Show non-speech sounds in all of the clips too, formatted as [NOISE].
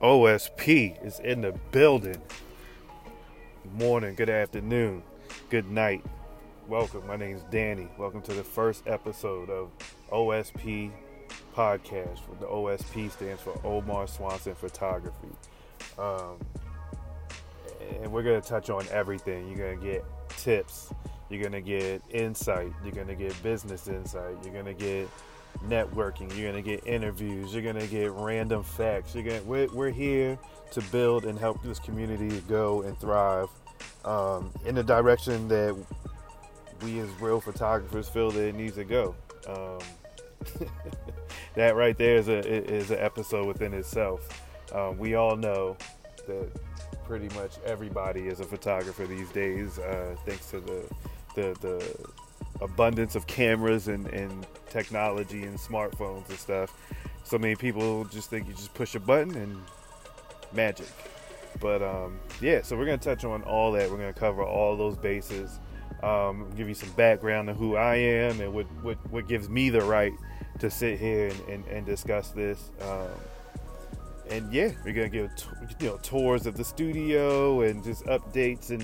OSP is in the building. Morning, good afternoon, good night. Welcome. My name is Danny. Welcome to the first episode of OSP podcast. The OSP stands for Omar Swanson Photography. Um, and we're going to touch on everything. You're going to get tips, you're going to get insight, you're going to get business insight, you're going to get networking, you're going to get interviews, you're going to get random facts. You're going we're, we're here to build and help this community go and thrive um, in the direction that we as real photographers feel that it needs to go. Um, [LAUGHS] that right there is a is an episode within itself. Um, we all know that pretty much everybody is a photographer these days, uh, thanks to the, the the abundance of cameras and, and technology and smartphones and stuff. So many people just think you just push a button and magic. But um, yeah, so we're gonna touch on all that. We're gonna cover all those bases. Um, give you some background on who I am and what, what, what gives me the right to sit here and, and, and discuss this. Um, and yeah, we're gonna give you know tours of the studio and just updates and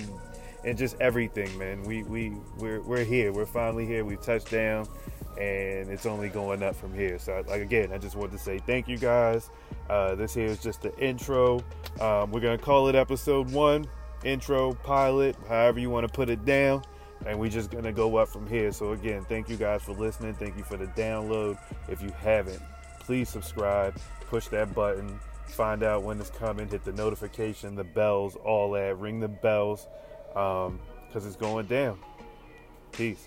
and just everything, man. We we we're we're here. We're finally here. We've touched down, and it's only going up from here. So like again, I just wanted to say thank you guys. Uh, this here is just the intro. Um, we're gonna call it episode one, intro, pilot, however you want to put it down. And we're just gonna go up from here. So again, thank you guys for listening. Thank you for the download. If you haven't, please subscribe. Push that button find out when it's coming, hit the notification, the bells, all that. Ring the bells because um, it's going down. Peace.